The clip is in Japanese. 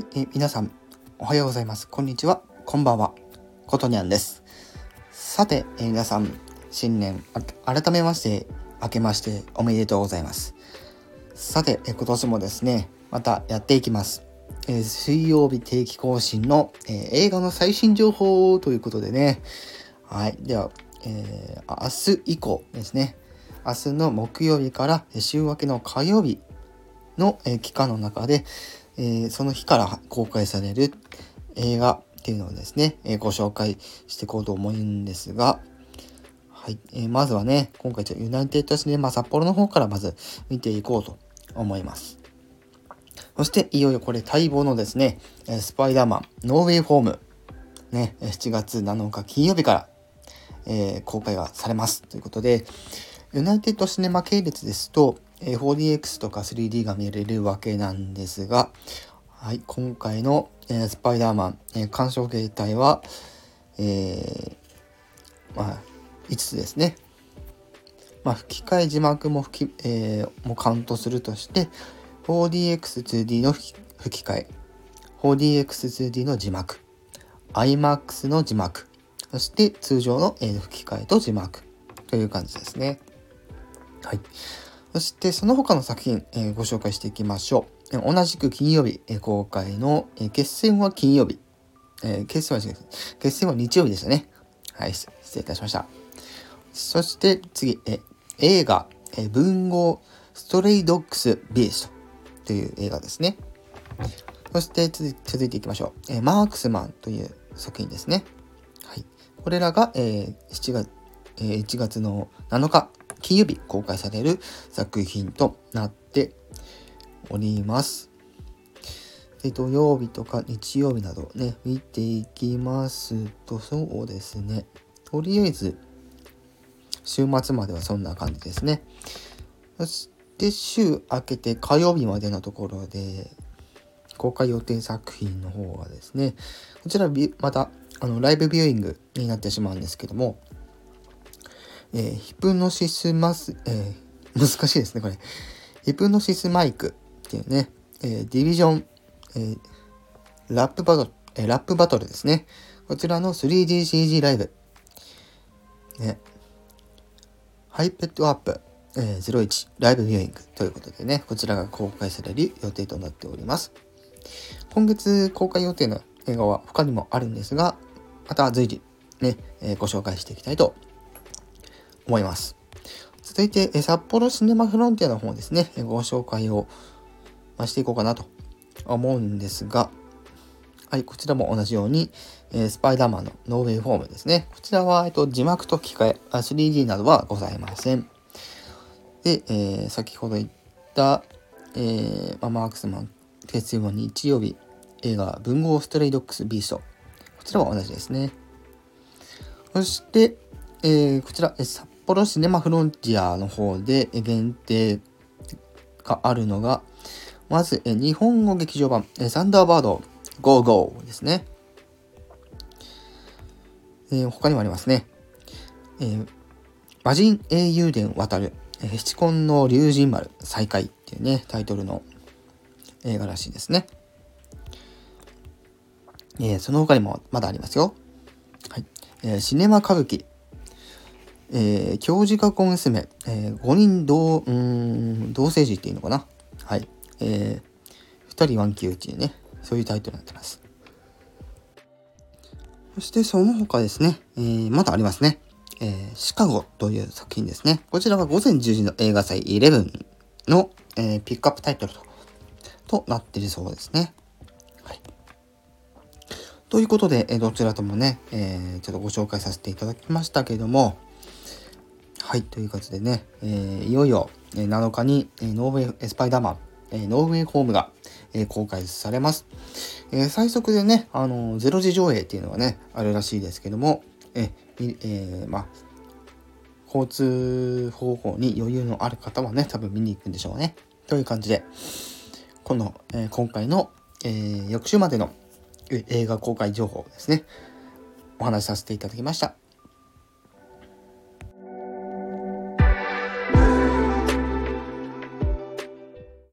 い、えー、皆さん、おはようございます。こんにちは。こんばんは。ことにゃんです。さて、えー、皆さん、新年、改めまして、明けましておめでとうございます。さて、えー、今年もですね、またやっていきます。えー、水曜日定期更新の、えー、映画の最新情報ということでね、はい、では、えー、明日以降ですね、明日の木曜日から週明けの火曜日の、え期間の中で、えー、その日から公開される映画っていうのをですね、えー、ご紹介していこうと思うんですが、はい、えー、まずはね、今回ユナイテッドシネマ札幌の方からまず見ていこうと思います。そしていよいよこれ待望のですね、スパイダーマンノーウェイホーム、ね、7月7日金曜日から、えー、公開がされますということで、ユナイテッドシネマ系列ですと、え 4DX とか 3D が見れるわけなんですが、はい、今回の、え、スパイダーマン、えー、鑑賞形態は、えー、まあ、5つですね。まあ、吹き替え字幕も吹き、えー、もカウントするとして、4DX2D の吹き替え、4DX2D の字幕、IMAX の字幕、そして通常の、えー、吹き替えと字幕という感じですね。はい。そしてその他の作品、えー、ご紹介していきましょう。同じく金曜日、えー、公開の、えー、決戦は金曜日。えー、決戦は決戦は日曜日でしたね。はい、失礼いたしました。そして次、え映画、え文豪ストレイドッグス・ビーストという映画ですね。そして続いていきましょう。えマークスマンという作品ですね。はい。これらが、えー、7月、えー、1月の7日金曜日公開される作品となっております。で土曜日とか日曜日などね、見ていきますと、そうですね。とりあえず、週末まではそんな感じですね。そして週明けて火曜日までのところで、公開予定作品の方はですね、こちらまたあのライブビューイングになってしまうんですけども、えー、ヒプノシスマス、えー、難しいですね、これ。ヒプノシスマイクっていうね、えー、ディビジョン、え、ラップバトル、え、ラップバトルですね。こちらの 3DCG ライブ。ね。ハイペットアップ、えー、01ライブビューイングということでね、こちらが公開される予定となっております。今月公開予定の映画は他にもあるんですが、また随時ね、えー、ご紹介していきたいと思います。続いて、札幌シネマフロンティアの方ですね、ご紹介をしていこうかなと思うんですが、はい、こちらも同じように、えスパイダーマンのノーウェイフォームですね。こちらは、えっと、字幕と吹き替え、3D などはございません。で、えー、先ほど言った、えー、まマークスマン、月曜日曜日、映画、文豪ストレイドックスビースト。こちらは同じですね。そして、えー、こちら、札幌シネマフロンティアの方で限定があるのが、まず、え日本語劇場版、えサンダーバード Go Go ですね。えー、他にもありますね。えー、魔人英雄伝渡る、えー、七根の龍神丸再会っていうね、タイトルの映画らしいですね。えー、その他にもまだありますよ。はい。えー、シネマ歌舞伎えー、教授学校娘、えー、5人同、うん、同性児っていうのかなはい。えー、2人ワンキューっていうね、そういうタイトルになってます。そしてその他ですね、えー、まだありますね。えー、シカゴという作品ですね。こちらは午前10時の映画祭11の、えー、ピックアップタイトルととなっているそうですね。はい。ということで、えどちらともね、えー、ちょっとご紹介させていただきましたけども、はい、という感じでね、えー、いよいよ7日にえノーウェイ、スパイダーマン、えノーウェイホームがえ公開されます。え、最速でね、あのゼロ時上映っていうのはね、あるらしいですけども、ええー、ま、交通方法に余裕のある方はね、多分見に行くんでしょうね。という感じで、この、え、今回の、え、翌週までの映画公開情報ですね、お話しさせていただきました。